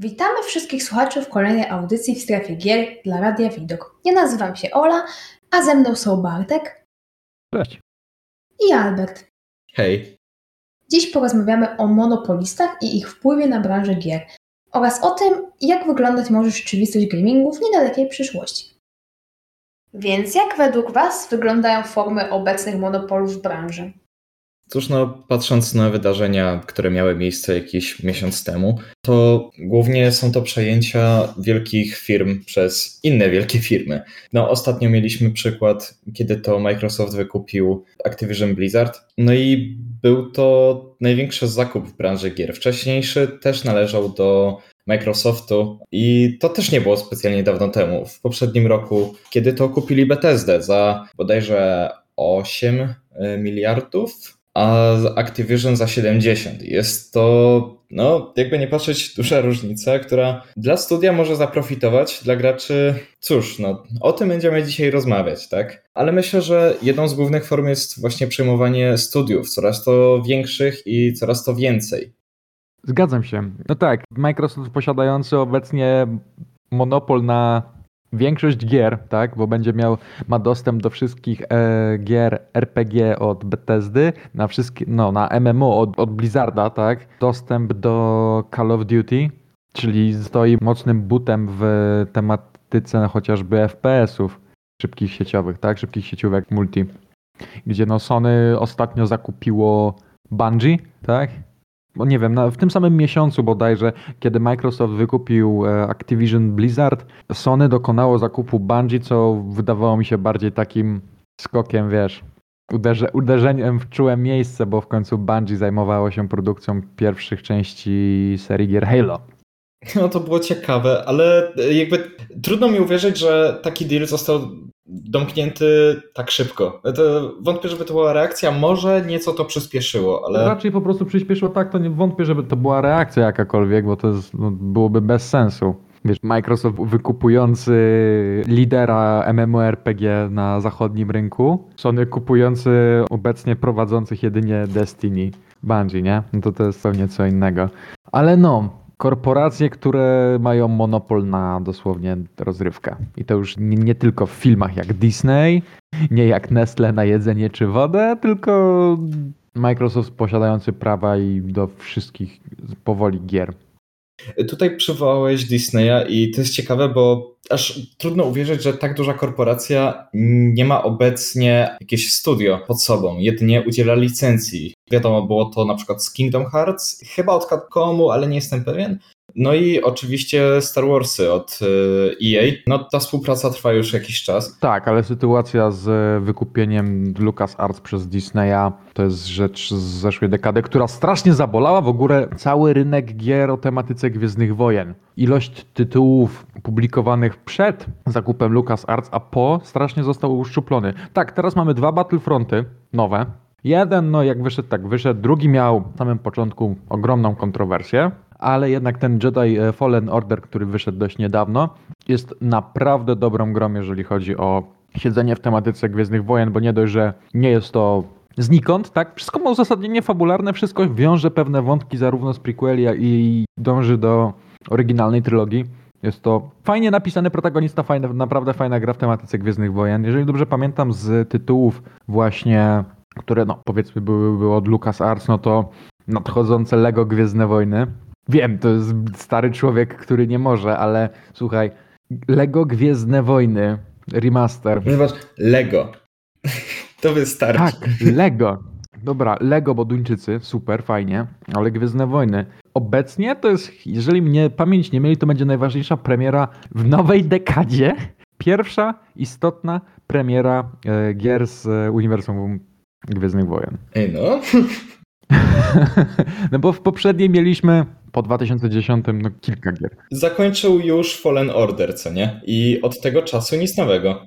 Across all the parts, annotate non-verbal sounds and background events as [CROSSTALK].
Witamy wszystkich słuchaczy w kolejnej audycji w strefie gier dla Radia Widok. Ja nazywam się Ola, a ze mną są Bartek Cześć. i Albert. Hej. Dziś porozmawiamy o monopolistach i ich wpływie na branżę gier oraz o tym, jak wyglądać może rzeczywistość gamingu w niedalekiej przyszłości. Więc jak według Was wyglądają formy obecnych monopolów w branży? Cóż, no, patrząc na wydarzenia, które miały miejsce jakiś miesiąc temu, to głównie są to przejęcia wielkich firm przez inne wielkie firmy. No, ostatnio mieliśmy przykład, kiedy to Microsoft wykupił Activision Blizzard. No i był to największy zakup w branży gier. Wcześniejszy też należał do Microsoftu i to też nie było specjalnie dawno temu. W poprzednim roku, kiedy to kupili Bethesdę za bodajże 8 miliardów a Activision za 70. Jest to, no, jakby nie patrzeć, duża różnica, która dla studia może zaprofitować, dla graczy, cóż, no, o tym będziemy dzisiaj rozmawiać, tak? Ale myślę, że jedną z głównych form jest właśnie przejmowanie studiów, coraz to większych i coraz to więcej. Zgadzam się. No tak, Microsoft posiadający obecnie monopol na większość gier, tak, bo będzie miał, ma dostęp do wszystkich e, gier RPG od Bethesdy, na wszystkie, no, na MMO od, od Blizzarda, tak, dostęp do Call of Duty, czyli stoi mocnym butem w tematyce chociażby FPS-ów szybkich sieciowych, tak, szybkich sieciówek multi, gdzie no Sony ostatnio zakupiło Bungie, tak, bo nie wiem, w tym samym miesiącu bodajże, kiedy Microsoft wykupił e, Activision Blizzard, Sony dokonało zakupu Bungie, co wydawało mi się bardziej takim skokiem, wiesz, uderze, uderzeniem w czułe miejsce, bo w końcu Bungie zajmowało się produkcją pierwszych części serii gier Halo. No to było ciekawe, ale jakby trudno mi uwierzyć, że taki deal został domknięty tak szybko. To wątpię, żeby to była reakcja. Może nieco to przyspieszyło, ale. Raczej po prostu przyspieszyło tak, to nie wątpię, żeby to była reakcja jakakolwiek, bo to jest, no, byłoby bez sensu. Wiesz, Microsoft wykupujący lidera MMORPG na zachodnim rynku, Sony kupujący obecnie prowadzących jedynie Destiny, Bungie, nie? No to to jest pewnie co innego. Ale no, korporacje, które mają monopol na dosłownie rozrywkę. I to już nie, nie, tylko w filmach jak Disney, nie jak Nestle na jedzenie czy wodę, tylko Microsoft posiadający prawa i do wszystkich powoli gier. Tutaj przywołałeś Disneya i to jest ciekawe, bo aż trudno uwierzyć, że tak duża korporacja nie ma obecnie jakieś studio pod sobą, jedynie udziela licencji. Wiadomo, było to na przykład z Kingdom Hearts, chyba od Capcomu, ale nie jestem pewien. No i oczywiście Star Warsy od EA. E no ta współpraca trwa już jakiś czas. Tak, ale sytuacja z wykupieniem LucasArts przez Disneya to jest rzecz z zeszłej dekady, która strasznie zabolała w ogóle cały rynek gier o tematyce Gwiezdnych Wojen. Ilość tytułów publikowanych przed zakupem LucasArts, a po strasznie został uszczuplony. Tak, teraz mamy dwa Battlefronty nowe. Jeden, no jak wyszedł, tak wyszedł. Drugi miał na samym początku ogromną kontrowersję ale jednak ten Jedi e, Fallen Order, który wyszedł dość niedawno, jest naprawdę dobrą grą, jeżeli chodzi o siedzenie w tematyce Gwiezdnych Wojen, bo nie dość, że nie jest to znikąd, tak? Wszystko ma uzasadnienie fabularne, wszystko wiąże pewne wątki zarówno z prequeli, jak i dąży do oryginalnej trylogii. Jest to fajnie napisany protagonista, fajne, naprawdę fajna gra w tematyce Gwiezdnych Wojen. Jeżeli dobrze pamiętam z tytułów właśnie, które no powiedzmy były, były od LucasArts, no to nadchodzące Lego Gwiezdne Wojny, Wiem, to jest stary człowiek, który nie może, ale słuchaj, Lego Gwiezdne Wojny remaster. Zobacz, Lego. To wystarczy. Tak, Lego. Dobra, Lego, bo Duńczycy, super, fajnie, ale Gwiezdne Wojny. Obecnie to jest, jeżeli mnie pamięć nie myli, to będzie najważniejsza premiera w nowej dekadzie. Pierwsza istotna premiera e, gier z e, uniwersum Gwiezdnych Wojen. Ej no. [LAUGHS] [LAUGHS] no bo w poprzedniej mieliśmy po 2010 no, kilka gier. Zakończył już Fallen Order, co nie? I od tego czasu nic nowego.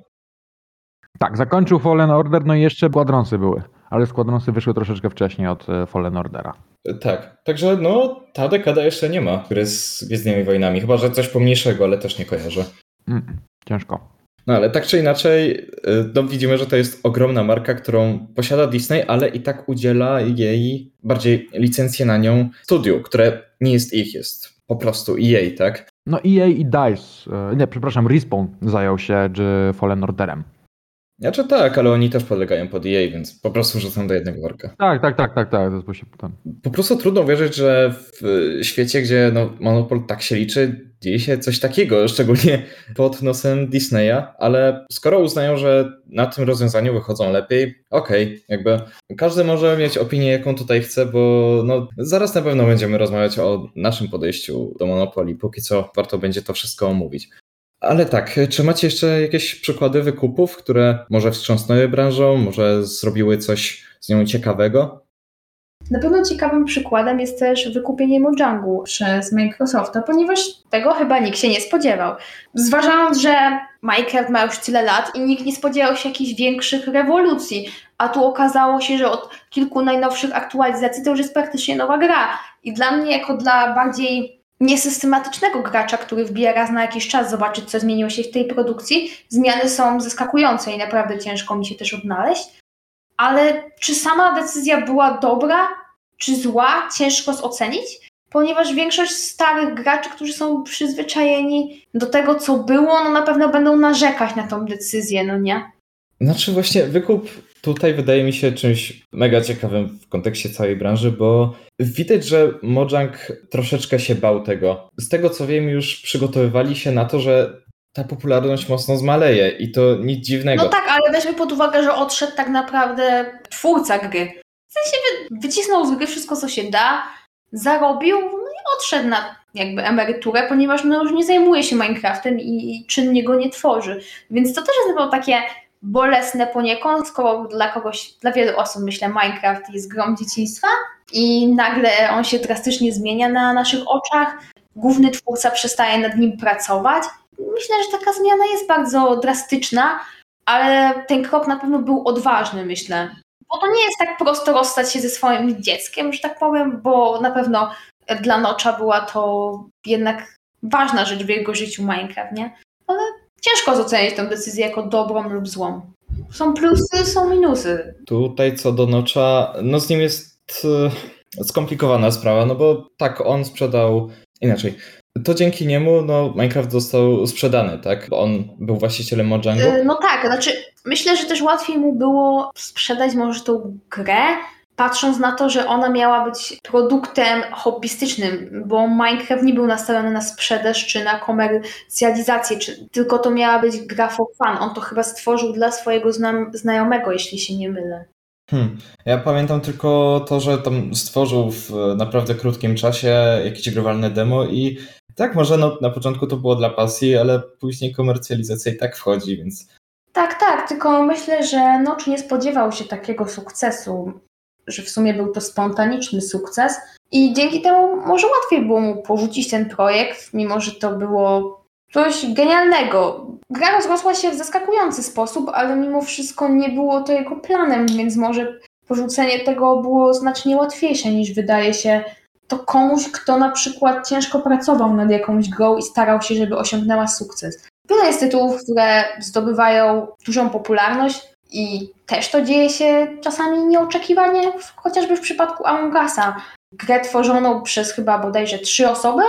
Tak, zakończył Fallen Order, no i jeszcze Squadronsy były. Ale Squadronsy wyszły troszeczkę wcześniej od e, Fallen Ordera. Tak, także no ta dekada jeszcze nie ma gry z Gwiezdnymi Wojnami. Chyba, że coś pomniejszego, ale też nie kojarzę. Mm, ciężko. No ale tak czy inaczej, y, no widzimy, że to jest ogromna marka, którą posiada Disney, ale i tak udziela jej bardziej licencję na nią studiu, które nie jest ich, jest po prostu EA, tak? No EA i DICE, e, nie, przepraszam, Respawn zajął się Fallen Orderem. Znaczy tak, ale oni też podlegają pod EA, więc po prostu wrzucam do jednego worka. Tak, tak, tak, tak, tak. To jest tam. Po prostu trudno wierzyć, że w świecie, gdzie no, Monopol tak się liczy, dzieje się coś takiego, szczególnie pod nosem Disneya, ale skoro uznają, że na tym rozwiązaniu wychodzą lepiej, okej, okay, jakby każdy może mieć opinię, jaką tutaj chce, bo no, zaraz na pewno będziemy rozmawiać o naszym podejściu do Monopoly, póki co warto będzie to wszystko omówić. Ale tak, czy macie jeszcze jakieś przykłady wykupów, które może wstrząsnęły branżą, może zrobiły coś z nią ciekawego? Na pewno ciekawym przykładem jest też wykupienie Mojangu przez Microsofta, ponieważ tego chyba nikt się nie spodziewał. Zważając, że Minecraft ma już tyle lat i nikt nie spodziewał się jakichś większych rewolucji, a tu okazało się, że od kilku najnowszych aktualizacji to już jest praktycznie nowa gra. I dla mnie, jako dla bardziej niesystematycznego gracza, który wbija raz na jakiś czas zobaczyć, co zmieniło się w tej produkcji, zmiany są zaskakujące i naprawdę ciężko mi się też odnaleźć. Ale czy sama decyzja była dobra, czy zła, ciężko ocenić, ponieważ większość starych graczy, którzy są przyzwyczajeni do tego, co było, no na pewno będą narzekać na tą decyzję, no nie? Znaczy właśnie wykup tutaj wydaje mi się czymś mega ciekawym w kontekście całej branży, bo widać, że Mojang troszeczkę się bał tego. Z tego co wiem, już przygotowywali się na to, że ta popularność mocno zmaleje i to nic dziwnego. No tak, ale weźmy pod uwagę, że odszedł tak naprawdę twórca gry. W sensie wycisnął z gry wszystko, co się da, zarobił no i odszedł na jakby emeryturę, ponieważ no już nie zajmuje się Minecraftem i, i czynnie go nie tworzy. Więc to też jest było takie bolesne poniekąd, skoro dla kogoś, dla wielu osób myślę Minecraft jest grą dzieciństwa i nagle on się drastycznie zmienia na naszych oczach, główny twórca przestaje nad nim pracować. Myślę, że taka zmiana jest bardzo drastyczna, ale ten krok na pewno był odważny, myślę. Bo to nie jest tak prosto rozstać się ze swoim dzieckiem, że tak powiem, bo na pewno dla Nocza była to jednak ważna rzecz w jego życiu Minecraft, nie? Ale ciężko ocenić tę decyzję jako dobrą lub złą. Są plusy, są minusy. Tutaj co do Nocza, no z nim jest e, skomplikowana sprawa, no bo tak, on sprzedał inaczej. To dzięki niemu no, Minecraft został sprzedany, tak? On był właścicielem Mojangu. E, no tak, znaczy myślę, że też łatwiej mu było sprzedać może tą grę, patrząc na to, że ona miała być produktem hobbystycznym, bo Minecraft nie był nastawiony na sprzedaż czy na komercjalizację, czy, tylko to miała być gra for fun. On to chyba stworzył dla swojego zna znajomego, jeśli się nie mylę. Hmm. Ja pamiętam tylko to, że tam stworzył w naprawdę krótkim czasie jakieś grywalne demo i tak, może no, na początku to było dla pasji, ale później komercjalizacja i tak wchodzi, więc... Tak, tak, tylko myślę, że Nocz nie spodziewał się takiego sukcesu że w sumie był to spontaniczny sukces i dzięki temu może łatwiej było mu porzucić ten projekt, mimo że to było coś genialnego. Gra rozrosła się w zaskakujący sposób, ale mimo wszystko nie było to jego planem, więc może porzucenie tego było znacznie łatwiejsze niż wydaje się to komuś, kto na przykład ciężko pracował nad jakąś grą i starał się, żeby osiągnęła sukces. Wiele jest tytułów, które zdobywają dużą popularność, i też to dzieje się czasami nieoczekiwanie, chociażby w przypadku Among Usa. Grę tworzoną przez chyba bodajże trzy osoby,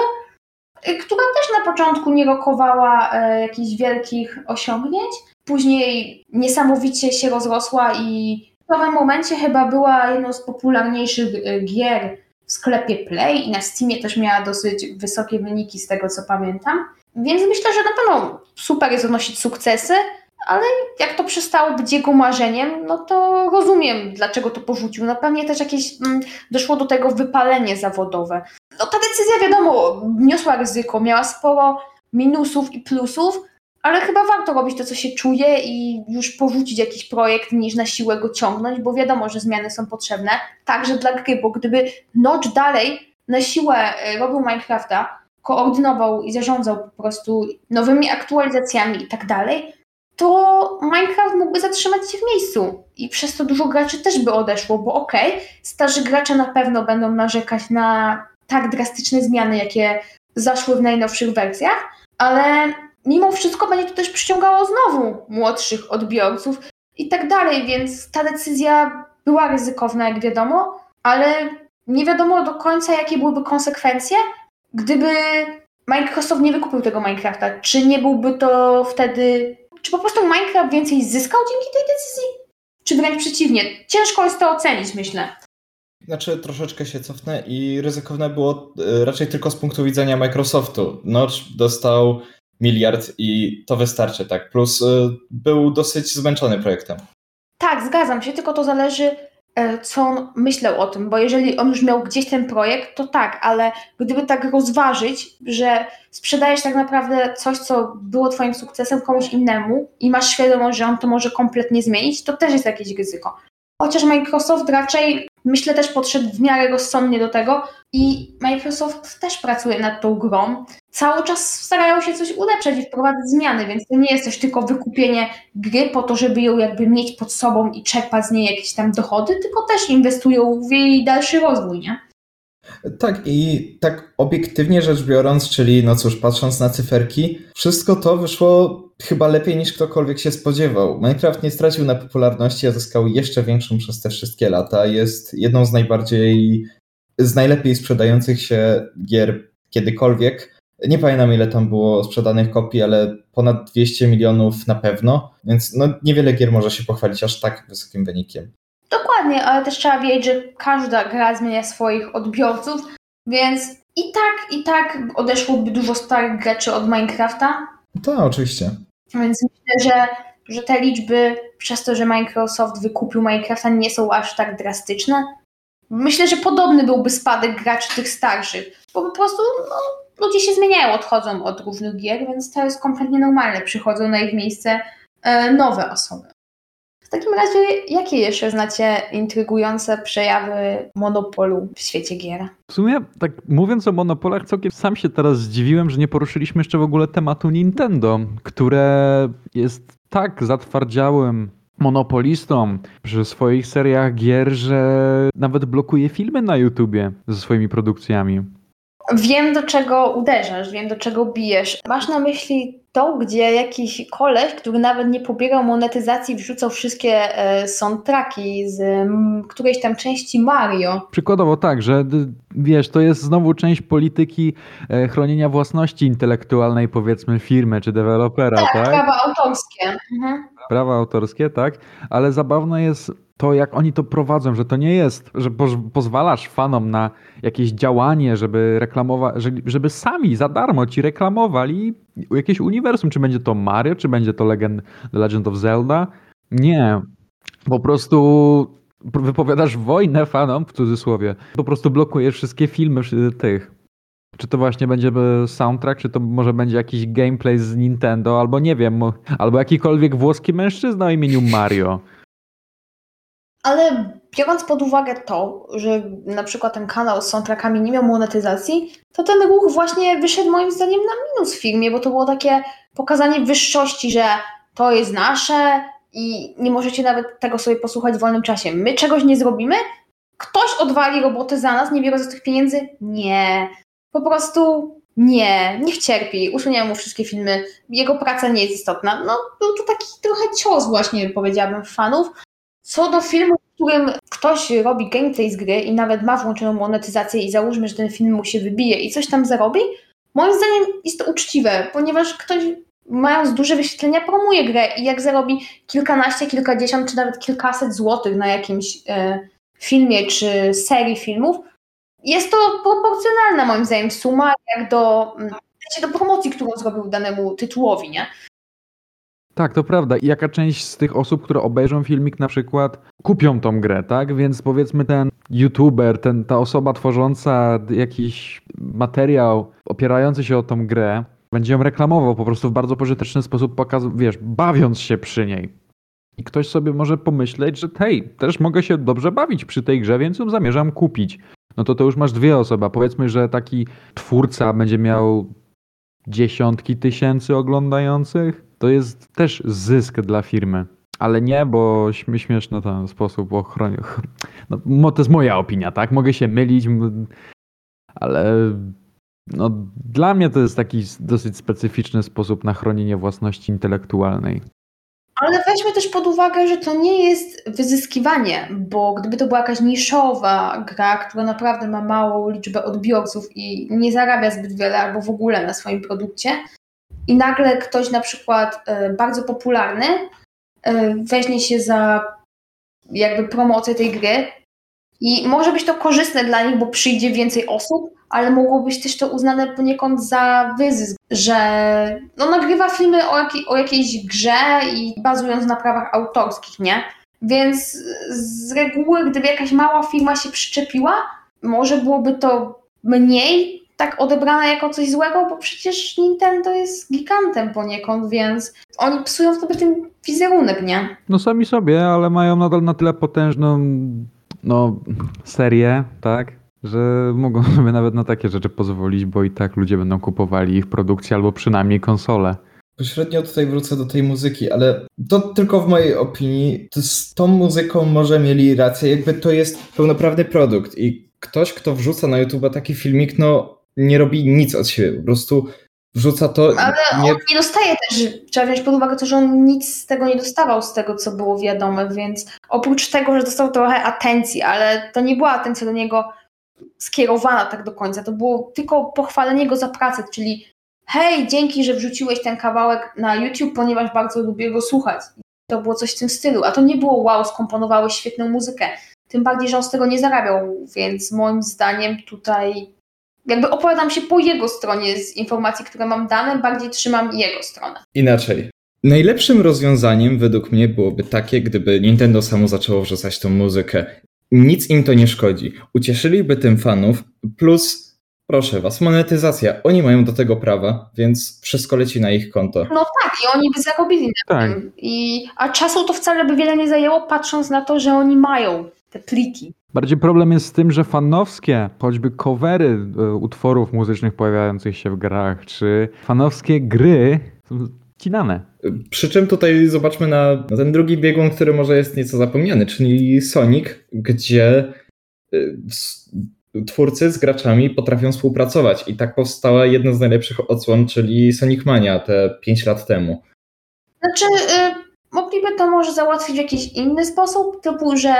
y, która też na początku nie rokowała e, jakichś wielkich osiągnięć. Później niesamowicie się rozrosła i w pewnym momencie chyba była jedną z popularniejszych y, gier sklepie Play i na Steamie też miała dosyć wysokie wyniki z tego co pamiętam. Więc myślę, że na pewno super jest odnosić sukcesy, ale jak to przestało być jego marzeniem, no to rozumiem, dlaczego to porzucił. No pewnie też jakieś mm, doszło do tego wypalenie zawodowe. No ta decyzja, wiadomo, niosła ryzyko, miała sporo minusów i plusów, ale chyba warto robić to, co się czuje i już porzucić jakiś projekt, niż na siłę go ciągnąć, bo wiadomo, że zmiany są potrzebne, także dla gry, bo gdyby Notch dalej na siłę e, robił Minecrafta, koordynował i zarządzał po prostu nowymi aktualizacjami i tak dalej, to Minecraft mógłby zatrzymać się w miejscu. I przez to dużo graczy też by odeszło, bo okej, okay, starzy gracze na pewno będą narzekać na tak drastyczne zmiany, jakie zaszły w najnowszych wersjach, ale mimo wszystko będzie to też przyciągało znowu młodszych odbiorców i tak dalej, więc ta decyzja była ryzykowna, jak wiadomo, ale nie wiadomo do końca, jakie byłyby konsekwencje, gdyby Microsoft nie wykupił tego Minecrafta, czy nie byłby to wtedy. Czy po prostu Minecraft więcej zyskał dzięki tej decyzji? Czy wręcz przeciwnie? Ciężko jest to ocenić, myślę. Znaczy, troszeczkę się cofnę i ryzykowne było e, raczej tylko z punktu widzenia Microsoftu. Notch dostał miliard i to wystarczy, tak. Plus e, był dosyć zmęczony projektem. Tak, zgadzam się, tylko to zależy, e, co on myślał o tym, bo jeżeli on już miał gdzieś ten projekt, to tak, ale gdyby tak rozważyć, że sprzedajesz tak naprawdę coś, co było Twoim sukcesem komuś innemu i masz świadomość, że on to może kompletnie zmienić, to też jest jakieś ryzyko. Chociaż Microsoft raczej, myślę, też podszedł w miarę rozsądnie do tego i Microsoft też pracuje nad tą grą. Cały czas starają się coś ulepszać i wprowadzać zmiany, więc to nie jest też tylko wykupienie gry po to, żeby ją jakby mieć pod sobą i czerpać z niej jakieś tam dochody, tylko też inwestują w jej dalszy rozwój, nie? Tak, i tak obiektywnie rzecz biorąc, czyli no cóż, patrząc na cyferki, wszystko to wyszło chyba lepiej niż ktokolwiek się spodziewał. Minecraft nie stracił na popularności, a zyskał jeszcze większą przez te wszystkie lata. Jest jedną z najbardziej, z najlepiej sprzedających się gier kiedykolwiek. Nie pamiętam ile tam było sprzedanych kopii, ale ponad 200 milionów na pewno, więc no niewiele gier może się pochwalić aż tak wysokim wynikiem. Dokładnie, ale też trzeba wiedzieć, że każda gra zmienia swoich odbiorców, więc i tak, i tak odeszłoby dużo starych graczy od Minecrafta. Tak, oczywiście. Więc myślę, że, że te liczby przez to, że Microsoft wykupił Minecrafta nie są aż tak drastyczne. Myślę, że podobny byłby spadek graczy tych starszych, bo po prostu no, ludzie się zmieniają, odchodzą od różnych gier, więc to jest kompletnie normalne. Przychodzą na ich miejsce e, nowe osoby. W takim razie, jakie jeszcze znacie intrygujące przejawy monopolu w świecie gier? W sumie, tak mówiąc o monopolach, całkiem sam się teraz zdziwiłem, że nie poruszyliśmy jeszcze w ogóle tematu Nintendo, które jest tak zatwardziałym monopolistą przy swoich seriach gier, że nawet blokuje filmy na YouTubie ze swoimi produkcjami. Wiem, do czego uderzasz, wiem, do czego bijesz. Masz na myśli to, gdzie jakiś koleś, który nawet nie pobierał monetyzacji, wrzucał wszystkie e, soundtracki z którejś tam części Mario. Przykładowo tak, że wiesz, to jest znowu część polityki e, chronienia własności intelektualnej powiedzmy firmy czy dewelopera, tak? Tak, prawa autorskie. Mhm. Prawa autorskie, tak, ale zabawne jest to, jak oni to prowadzą, że to nie jest, że pozwalasz fanom na jakieś działanie, żeby reklamować, żeby sami za darmo ci reklamowali jakieś uniwersum, czy będzie to Mario, czy będzie to Legend, The Legend of Zelda. Nie. Po prostu wypowiadasz wojnę fanom, w cudzysłowie. Po prostu blokujesz wszystkie filmy tych. Czy to właśnie będzie soundtrack, czy to może będzie jakiś gameplay z Nintendo, albo nie wiem, albo jakikolwiek włoski mężczyzna o imieniu Mario. Ale biorąc pod uwagę to, że na przykład ten kanał z soundtrackami nie miał monetyzacji, to ten ruch właśnie wyszedł moim zdaniem na minus w firmie, bo to było takie pokazanie wyższości, że to jest nasze i nie możecie nawet tego sobie posłuchać w wolnym czasie. My czegoś nie zrobimy? Ktoś odwali robotę za nas, nie biorąc tych pieniędzy? Nie. Po prostu nie, niech cierpi. Usuniemy mu wszystkie filmy. Jego praca nie jest istotna. No, był to taki trochę cios właśnie, powiedziałabym, fanów, co do filmu, w którym ktoś robi gameplay z gry i nawet ma włączoną monetyzację i załóżmy, że ten film mu się wybije i coś tam zarobi, moim zdaniem jest to uczciwe, ponieważ ktoś mając duże wyświetlenia promuje grę i jak zarobi kilkanaście, kilkadziesiąt czy nawet kilkaset złotych na jakimś e, filmie czy serii filmów, jest to proporcjonalna moim zdaniem suma jak do, do promocji, którą zrobił danemu tytułowi, nie? Tak, to prawda. I jaka część z tych osób, które obejrzą filmik na przykład, kupią tą grę, tak? Więc powiedzmy ten youtuber, ten, ta osoba tworząca jakiś materiał opierający się o tą grę, będzie ją reklamował po prostu w bardzo pożyteczny sposób, pokaz wiesz, bawiąc się przy niej. I ktoś sobie może pomyśleć, że hej, też mogę się dobrze bawić przy tej grze, więc ją zamierzam kupić. No to to już masz dwie osoby. Powiedzmy, że taki twórca będzie miał dziesiątki tysięcy oglądających, to jest też zysk dla firmy. Ale nie, bo śmieszny ten sposób ochrony. [LAUGHS] No, to jest moja opinia, tak? Mogę się mylić, ale no, dla mnie to jest taki dosyć specyficzny sposób na chronienie własności intelektualnej. Ale weźmy też pod uwagę, że to nie jest wyzyskiwanie, bo gdyby to była jakaś niszowa gra, która naprawdę ma małą liczbę odbiorców i nie zarabia zbyt wiele albo w ogóle na swoim produkcie, i nagle ktoś na przykład e, bardzo popularny e, weźmie się za jakby promocję tej gry i może być to korzystne dla nich, bo przyjdzie więcej osób, ale mogło być też to uznane poniekąd za wyzysk, że no, nagrywa filmy o, jakiej, o jakiejś grze i bazując na prawach autorskich, nie? Więc z reguły, gdyby jakaś mała firma się przyczepiła, może byłoby to mniej tak odebrane jako coś złego, bo przecież Nintendo jest gigantem poniekąd, więc oni psują sobie ten wizerunek, nie? No sami sobie, ale mają nadal na tyle potężną no, serię, tak? Że mogą [LAUGHS] sobie nawet na takie rzeczy pozwolić, bo i tak ludzie będą kupowali ich produkcję albo przynajmniej konsole. Pośrednio tutaj wrócę do tej muzyki, ale to tylko w mojej opinii. To z tą muzyką może mieli rację, jakby to jest pełnoprawny produkt i ktoś, kto wrzuca na YouTube taki filmik, no nie robi nic od siebie, po prostu wrzuca to. Ale nie... on nie dostaje też, trzeba wziąć pod uwagę to, że on nic z tego nie dostawał, z tego co było wiadome, więc oprócz tego, że dostał trochę atencji, ale to nie była atencja do niego skierowana tak do końca, to było tylko pochwalenie go za pracę, czyli hej, dzięki, że wrzuciłeś ten kawałek na YouTube, ponieważ bardzo lubię go słuchać. To było coś w tym stylu, a to nie było wow, skomponowałeś świetną muzykę. Tym bardziej, że on z tego nie zarabiał, więc moim zdaniem tutaj jakby opowiadam się po jego stronie z informacji, które mam dane, bardziej trzymam jego stronę. Inaczej. Najlepszym rozwiązaniem według mnie byłoby takie, gdyby Nintendo samo zaczęło wrzucać tą muzykę. Nic im to nie szkodzi. Ucieszyliby tym fanów, plus proszę was, monetyzacja. Oni mają do tego prawa, więc wszystko leci na ich konto. No tak, i oni by zarobili na tak. tym. I, a czasu to wcale by wiele nie zajęło, patrząc na to, że oni mają te pliki. Bardziej problem jest z tym, że fanowskie, choćby covery e, utworów muzycznych pojawiających się w grach, czy fanowskie gry są wcinane. Przy czym tutaj zobaczmy na, ten drugi biegun, który może jest nieco zapomniany, czyli Sonic, gdzie e, twórcy z graczami potrafią współpracować i tak powstała jedna z najlepszych odsłon, czyli Sonic Mania te 5 lat temu. Znaczy, y, mogliby to może załatwić w jakiś inny sposób, typu, że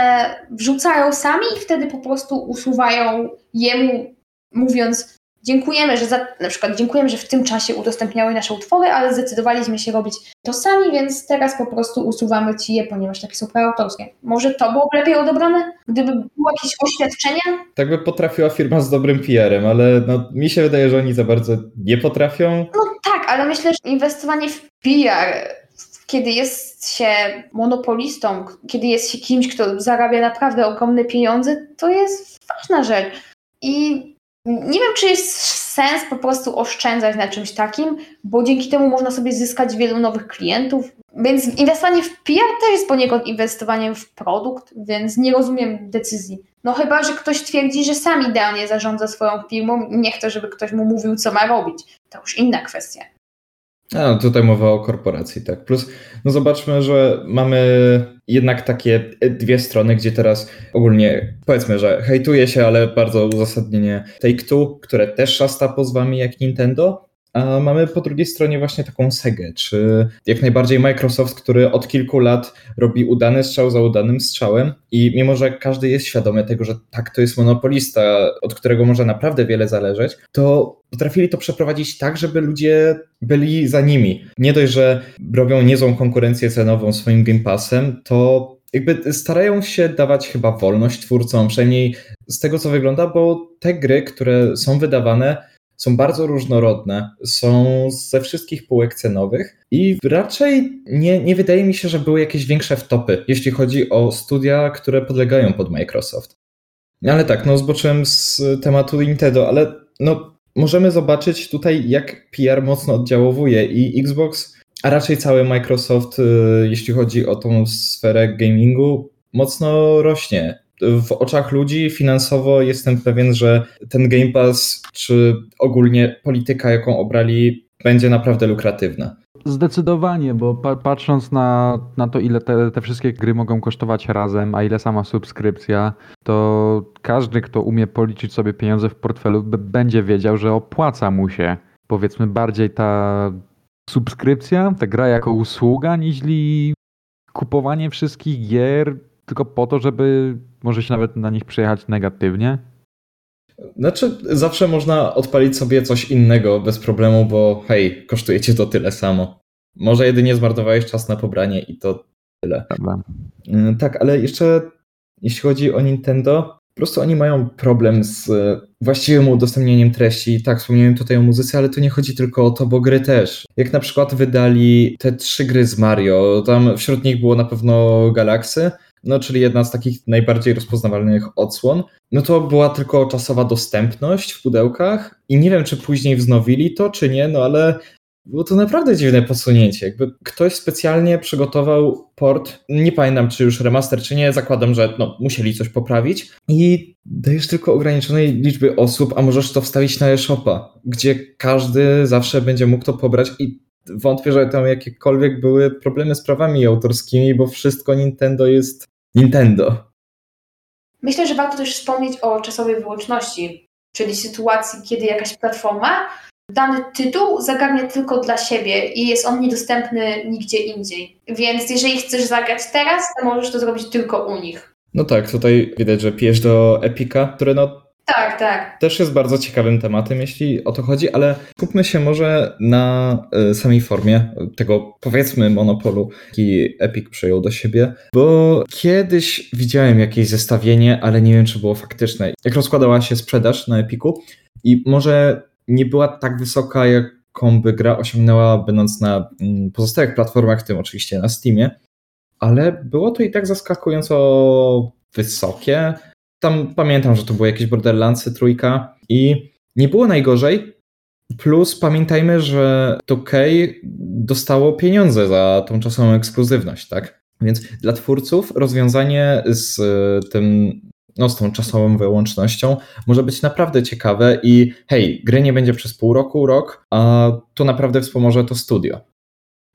wrzucają sami i wtedy po prostu usuwają jemu, mówiąc dziękujemy, że za, na przykład dziękujemy, że w tym czasie udostępniały nasze utwory, ale zdecydowaliśmy się robić to sami, więc teraz po prostu usuwamy ci je, ponieważ takie są prawa autorskie. Może to byłoby lepiej odebrane, gdyby było jakieś oświadczenia? Tak by potrafiła firma z dobrym PR-em, ale no, mi się wydaje, że oni za bardzo nie potrafią. No tak, ale myślę, że inwestowanie w PR kiedy jest się monopolistą, kiedy jest się kimś, kto zarabia naprawdę ogromne pieniądze, to jest ważna rzecz. I nie wiem, czy jest sens po prostu oszczędzać na czymś takim, bo dzięki temu można sobie zyskać wielu nowych klientów. Więc inwestowanie w PR też jest poniekąd inwestowaniem w produkt, więc nie rozumiem decyzji. No chyba, że ktoś twierdzi, że sam idealnie zarządza swoją firmą i nie chce, żeby ktoś mu mówił, co ma robić. To już inna kwestia. A, no tutaj mowa o korporacji, tak. Plus, no zobaczmy, że mamy jednak takie dwie strony, gdzie teraz ogólnie powiedzmy, że hejtuje się, ale bardzo uzasadnienie Take-Two, które też szasta pozwami jak Nintendo, a mamy po drugiej stronie właśnie taką Segę, czy jak najbardziej Microsoft, który od kilku lat robi udany strzał za udanym strzałem i mimo, że każdy jest świadomy tego, że tak to jest monopolista, od którego może naprawdę wiele zależeć, to potrafili to przeprowadzić tak, żeby ludzie byli za nimi. Nie dość, że robią niezłą konkurencję cenową swoim Game Passem, to jakby starają się dawać chyba wolność twórcom, przynajmniej z tego co wygląda, bo te gry, które są wydawane, są bardzo różnorodne, są ze wszystkich półek cenowych i raczej nie, nie wydaje mi się, że były jakieś większe wtopy, jeśli chodzi o studia, które podlegają pod Microsoft. Ale tak, no zboczyłem z tematu Nintendo, ale no możemy zobaczyć tutaj, jak PR mocno oddziałowuje i Xbox, a raczej cały Microsoft, y, jeśli chodzi o tą sferę gamingu, mocno rośnie w oczach ludzi finansowo jestem pewien, że ten Game Pass, czy ogólnie polityka, jaką obrali, będzie naprawdę lukratywna. Zdecydowanie, bo pa patrząc na, na to, ile te, te wszystkie gry mogą kosztować razem, a ile sama subskrypcja, to każdy, kto umie policzyć sobie pieniądze w portfelu, będzie wiedział, że opłaca mu się powiedzmy bardziej ta subskrypcja, ta gra jako usługa, niż kupowanie wszystkich gier tylko po to, żeby może się nawet na nich przejechać negatywnie? Znaczy, zawsze można odpalić sobie coś innego bez problemu, bo hej, kosztuje cię to tyle samo. Może jedynie zmarnowałeś czas na pobranie i to tyle. Dobra. Mm, Tak, ale jeszcze jeśli chodzi o Nintendo, po prostu oni mają problem z e, właściwym udostępnieniem treści. Tak, wspomniałem tutaj o muzyce, ale tu nie chodzi tylko o to, bo gry też. Jak na przykład wydali te trzy gry z Mario, tam wśród nich było na pewno Galaxy, no czyli jedna z takich najbardziej rozpoznawalnych odsłon, no to była tylko czasowa dostępność w pudełkach i nie wiem, czy później wznowili to, czy nie, no ale było to naprawdę dziwne posunięcie. Jakby ktoś specjalnie przygotował port, nie pamiętam czy już remaster, czy nie, zakładam, że no, musieli coś poprawić i dajesz tylko ograniczonej liczby osób, a możesz to wstawić na eShopa, gdzie każdy zawsze będzie mógł to pobrać i wątpię, że tam jakiekolwiek były problemy z prawami autorskimi, bo wszystko Nintendo jest Nintendo. Myślę, że warto też wspomnieć o czasowej wyłączności, czyli sytuacji, kiedy jakaś platforma dany tytuł zagarnia tylko dla siebie i jest on niedostępny nigdzie indziej. Więc jeżeli chcesz zagrać teraz, to możesz to zrobić tylko u nich. No tak, tutaj widać, że pijesz do Epika, które no Tak, tak. też jest bardzo ciekawym tematem, jeśli o to chodzi, ale skupmy się może na y, samej formie tego, powiedzmy, monopolu, jaki Epic przejął do siebie, bo kiedyś widziałem jakieś zestawienie, ale nie wiem, czy było faktyczne. Jak rozkładała się sprzedaż na Epiku i może nie była tak wysoka, jaką by gra osiągnęła, będąc na mm, pozostałych platformach, w tym oczywiście na Steamie, ale było to i tak zaskakująco wysokie. Tam pamiętam, że to były jakieś Borderlandsy trójka i nie było najgorzej. Plus pamiętajmy, że 2K dostało pieniądze za tą czasową ekskluzywność, tak? Więc dla twórców rozwiązanie z y, tym, no z tą czasową wyłącznością może być naprawdę ciekawe i hej, gry nie będzie przez pół roku, rok, a tu naprawdę wspomoże to studio.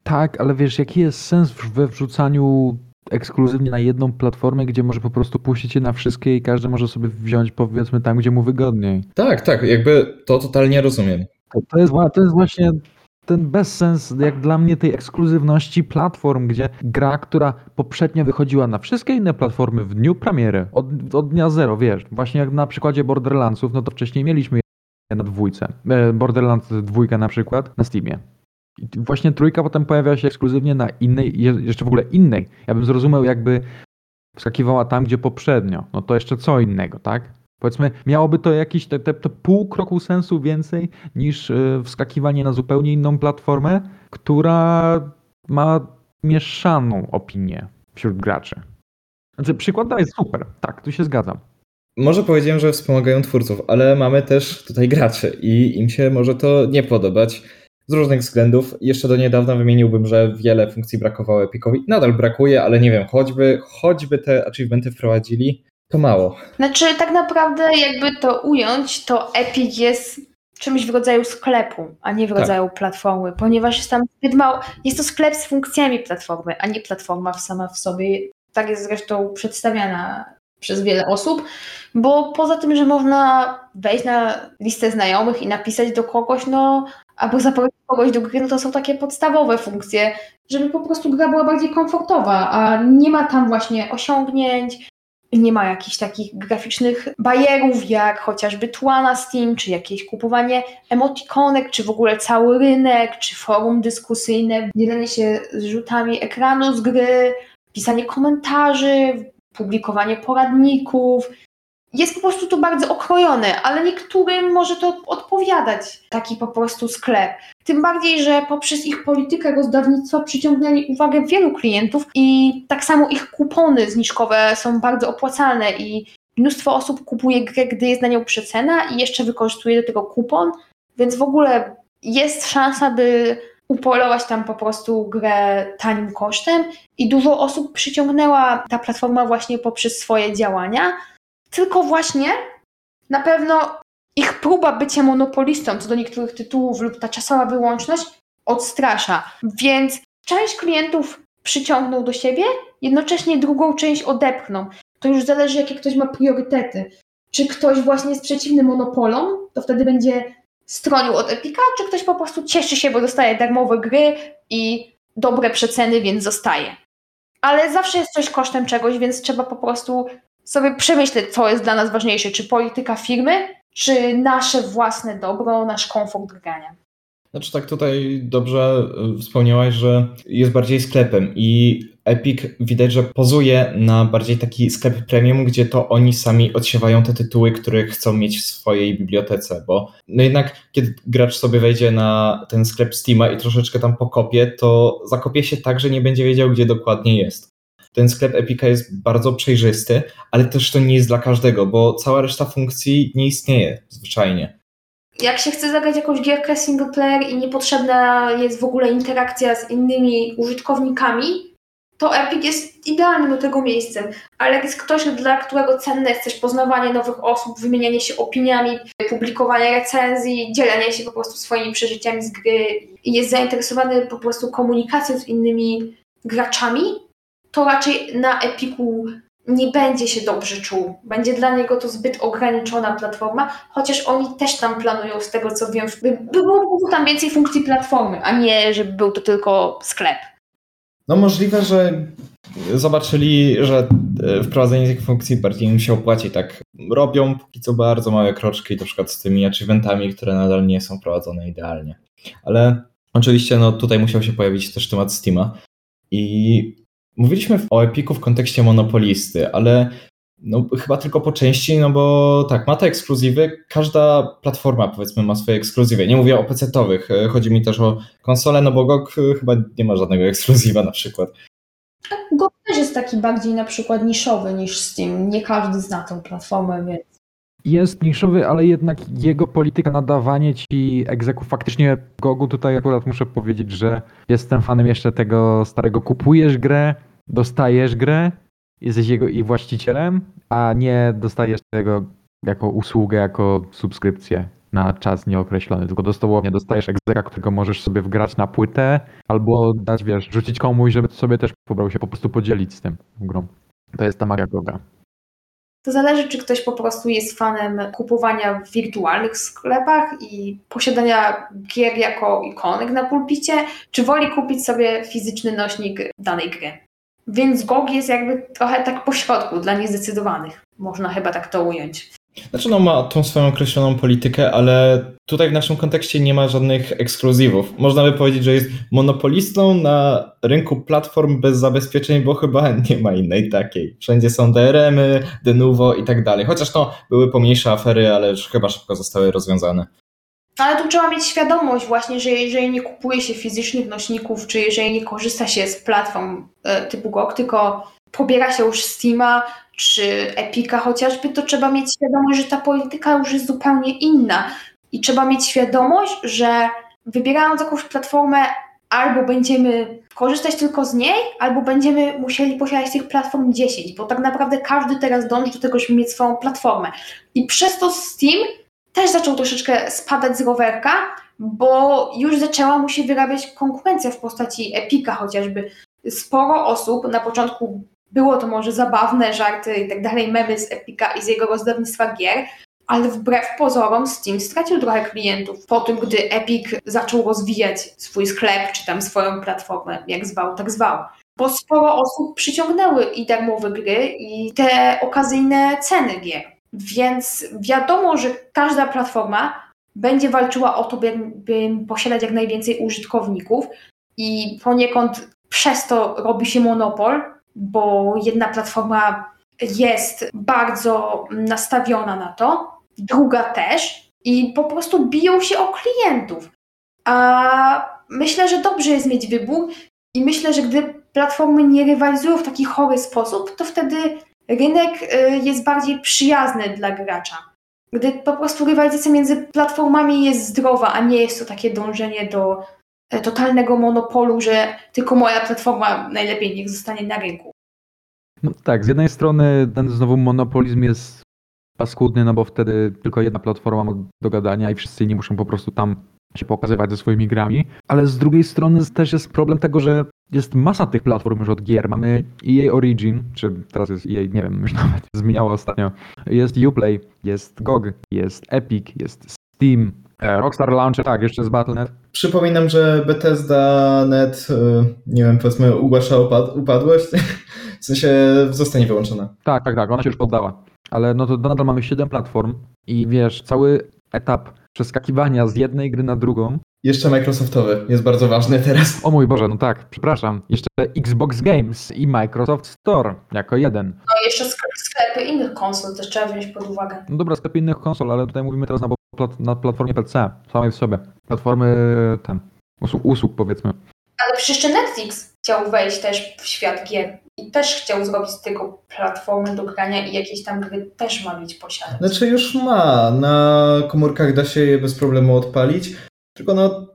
Tak, ale wiesz, jaki jest sens we wrzucaniu ekskluzywnie na jedną platformę, gdzie może po prostu puścić je na wszystkie i każdy może sobie wziąć powiedzmy tam, gdzie mu wygodniej. Tak, tak, jakby to totalnie rozumiem. To, to, jest, to jest właśnie ten bezsens, jak dla mnie, tej ekskluzywności platform, gdzie gra, która poprzednio wychodziła na wszystkie inne platformy w dniu premiery, od, od dnia zero, wiesz, właśnie jak na przykładzie Borderlandsów, no to wcześniej mieliśmy je na dwójce, e, Borderlands dwójka na przykład na Steamie. Właśnie trójka potem pojawia się ekskluzywnie na innej, je- jeszcze w ogóle innej. Ja bym zrozumiał, jakby wskakiwała tam, gdzie poprzednio. No to jeszcze co innego, tak? Powiedzmy, miałoby to jakieś te, te, te pół kroku sensu więcej niż y, wskakiwanie na zupełnie inną platformę, która ma mieszaną opinię wśród graczy. Znaczy, przykład jest super, tak, tu się zgadzam. Może powiedziałem, że wspomagają twórców, ale mamy też tutaj graczy i im się może to nie podobać z różnych względów. Jeszcze do niedawna wymieniłbym, że wiele funkcji brakowało Epicowi. Nadal brakuje, ale nie wiem, choćby, choćby te achievementy wprowadzili, to mało. Znaczy, tak naprawdę, jakby to ująć, to Epic jest czymś w rodzaju sklepu, a nie w Tak. rodzaju platformy, ponieważ jest tam zbyt mało. Jest to sklep z funkcjami platformy, a nie platforma sama w sobie. Tak jest zresztą przedstawiana przez wiele osób, bo poza tym, że można wejść na listę znajomych i napisać do kogoś, no, albo zaprosić kogoś do gry, no to są takie podstawowe funkcje, żeby po prostu gra była bardziej komfortowa, a nie ma tam właśnie osiągnięć, nie ma jakichś takich graficznych bajerów, jak chociażby tła na Steam, czy jakieś kupowanie emotikonek, czy w ogóle cały rynek, czy forum dyskusyjne, dzielenie się zrzutami ekranu z gry, pisanie komentarzy, publikowanie poradników. Jest po prostu to bardzo okrojone, ale niektórym może to odpowiadać taki po prostu sklep. Tym bardziej, że poprzez ich politykę rozdawnictwa przyciągnęli uwagę wielu klientów i tak samo ich kupony zniżkowe są bardzo opłacalne i mnóstwo osób kupuje grę, gdy jest na nią przecena i jeszcze wykorzystuje do tego kupon, więc w ogóle jest szansa, by upolować tam po prostu grę tanim kosztem i dużo osób przyciągnęła ta platforma właśnie poprzez swoje działania, tylko właśnie na pewno ich próba bycia monopolistą co do niektórych tytułów lub ta czasowa wyłączność odstrasza. Więc część klientów przyciągną do siebie, jednocześnie drugą część odepchną. To już zależy, jakie ktoś ma priorytety. Czy ktoś właśnie jest przeciwny monopolom, to wtedy będzie stronił od Epika, czy ktoś po prostu cieszy się, bo dostaje darmowe gry i dobre przeceny, więc zostaje. Ale zawsze jest coś kosztem czegoś, więc trzeba po prostu sobie przemyśleć, co jest dla nas ważniejsze, czy polityka firmy, czy nasze własne dobro, nasz komfort grania. Znaczy tak tutaj dobrze e, wspomniałaś, że jest bardziej sklepem i Epic widać, że pozuje na bardziej taki sklep premium, gdzie to oni sami odsiewają te tytuły, które chcą mieć w swojej bibliotece, bo no jednak kiedy gracz sobie wejdzie na ten sklep Steama i troszeczkę tam pokopie, to zakopie się tak, że nie będzie wiedział, gdzie dokładnie jest. Ten sklep Epica jest bardzo przejrzysty, ale też to nie jest dla każdego, bo cała reszta funkcji nie istnieje zwyczajnie jak się chce zagrać jakąś gierkę single player i niepotrzebna jest w ogóle interakcja z innymi użytkownikami, to Epic jest idealnym do tego miejscem. Ale jak jest ktoś, dla którego cenne jest też poznawanie nowych osób, wymienianie się opiniami, publikowanie recenzji, dzielenie się po prostu swoimi przeżyciami z gry i jest zainteresowany po prostu komunikacją z innymi graczami, to raczej na Epiku nie będzie się dobrze czuł. Będzie dla niego to zbyt ograniczona platforma, chociaż oni też tam planują, z tego co wiem, by było tam więcej funkcji platformy, a nie, żeby był to tylko sklep. No możliwe, że zobaczyli, że e, wprowadzenie tych funkcji bardziej im się opłaci. Tak robią póki co bardzo małe kroczki, na przykład z tymi achievementami, które nadal nie są prowadzone idealnie. Ale oczywiście no, tutaj musiał się pojawić też temat Steama. I Mówiliśmy o Epiku w kontekście monopolisty, ale no, chyba tylko po części, no bo tak, ma te ekskluzywy, każda platforma powiedzmy ma swoje ekskluzywy. Nie mówię o PC-towych, e, chodzi mi też o konsole, no bo GOG e, chyba nie ma żadnego [LAUGHS] ekskluzywa na przykład. GOG też jest taki bardziej na przykład niszowy niż Steam. Nie każdy zna tą platformę, więc jest niszowy, ale jednak jego polityka nadawanie ci egzeku faktycznie Gogu tutaj akurat muszę powiedzieć, że jestem fanem jeszcze tego starego kupujesz grę, dostajesz grę, jesteś jego i właścicielem, a nie dostajesz tego jako usługę, jako subskrypcję na czas nieokreślony, tylko dosłownie dostajesz egzeka, którego możesz sobie wgrać na płytę albo dać, wiesz, rzucić komuś, żeby sobie też pobrał się po prostu podzielić z tym grą. To jest ta magia Goga. To zależy, czy ktoś po prostu jest fanem kupowania w wirtualnych sklepach i posiadania gier jako ikonek na pulpicie, czy woli kupić sobie fizyczny nośnik danej gry. Więc GOG jest jakby trochę tak pośrodku dla niezdecydowanych. Można chyba tak to ująć. Znaczy, no ma tą swoją określoną politykę, ale tutaj w naszym kontekście nie ma żadnych ekskluzywów. Można by powiedzieć, że jest monopolistą na rynku platform bez zabezpieczeń, bo chyba [LAUGHS] nie ma innej takiej. Wszędzie są DRM-y, Denuvo i tak dalej. Chociaż no, były pomniejsze afery, ale już chyba szybko zostały rozwiązane. Ale tu trzeba mieć świadomość właśnie, że jeżeli nie kupuje się fizycznych nośników, czy jeżeli nie korzysta się z platform e, typu GOG, tylko pobiera się już Steama czy Epika chociażby, to trzeba mieć świadomość, że ta polityka już jest zupełnie inna. I trzeba mieć świadomość, że wybierając jakąś platformę, albo będziemy korzystać tylko z niej, albo będziemy musieli posiadać tych platform 10, bo tak naprawdę każdy teraz dąży do tego, żeby mieć swoją platformę. I przez to Steam też zaczął troszeczkę spadać z rowerka, bo już zaczęła mu się wyrabiać konkurencja w postaci Epika chociażby. Sporo osób na początku było to może zabawne, żarty i tak dalej, memy z Epika i z jego rozdawnictwa gier, ale wbrew pozorom Steam stracił trochę klientów po tym, gdy Epic zaczął rozwijać swój sklep, czy tam swoją platformę, jak zwał, tak zwał. Bo sporo osób przyciągnęły i darmowe gry, i te okazyjne ceny gier. Więc wiadomo, że każda platforma będzie walczyła o to, by, by posiadać jak najwięcej użytkowników i poniekąd przez to robi się monopol, bo jedna platforma jest bardzo nastawiona na to, druga też i po prostu biją się o klientów. A myślę, że dobrze jest mieć wybór i myślę, że gdy platformy nie rywalizują w taki chory sposób, to wtedy rynek y, jest bardziej przyjazny dla gracza. Gdy po prostu rywalizacja między platformami jest zdrowa, a nie jest to takie dążenie do e, totalnego monopolu, że tylko moja platforma najlepiej niech zostanie na rynku. No tak, z jednej strony ten znowu monopolizm jest paskudny, no bo wtedy tylko jedna platforma ma do gadania i wszyscy inni muszą po prostu tam się pokazywać ze swoimi grami, ale z drugiej strony też jest problem tego, że jest masa tych platform już od gier. Mamy EA Origin, czy teraz jest EA, nie wiem, już [LAUGHS] nawet zmieniało ostatnio. Jest Uplay, jest GOG, jest Epic, jest Steam, E, Rockstar Launcher, tak, jeszcze z Battle.net. Przypominam, że Bethesda.net, e, nie wiem, powiedzmy, ugłasza upad upadłość. [LAUGHS] W sensie zostanie wyłączona. Tak, tak, tak, ona się już poddała. Ale no to nadal mamy 7 platform i wiesz, cały etap przeskakiwania z jednej gry na drugą. Jeszcze Microsoftowy jest bardzo ważny teraz. O mój Boże, no tak, przepraszam. Jeszcze Xbox Games i Microsoft Store jako jeden. No i jeszcze sklepy innych konsol też trzeba wziąć pod uwagę. No dobra, sklepy innych konsol, ale tutaj mówimy teraz na, plat na platformie PC, samej w sobie. Platformy ten, usług, usług powiedzmy. Ale przecież jeszcze Netflix chciał wejść też w świat gier i też chciał zrobić z tego platformy do grania i jakieś tam gry też ma mieć posiadać. Znaczy już ma, na komórkach da się je bez problemu odpalić, tylko no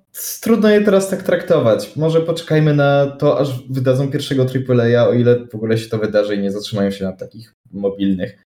trudno je teraz tak traktować. Może poczekajmy na to, aż wydadzą pierwszego AAA, o ile w ogóle się to wydarzy i nie zatrzymają się na takich mobilnych.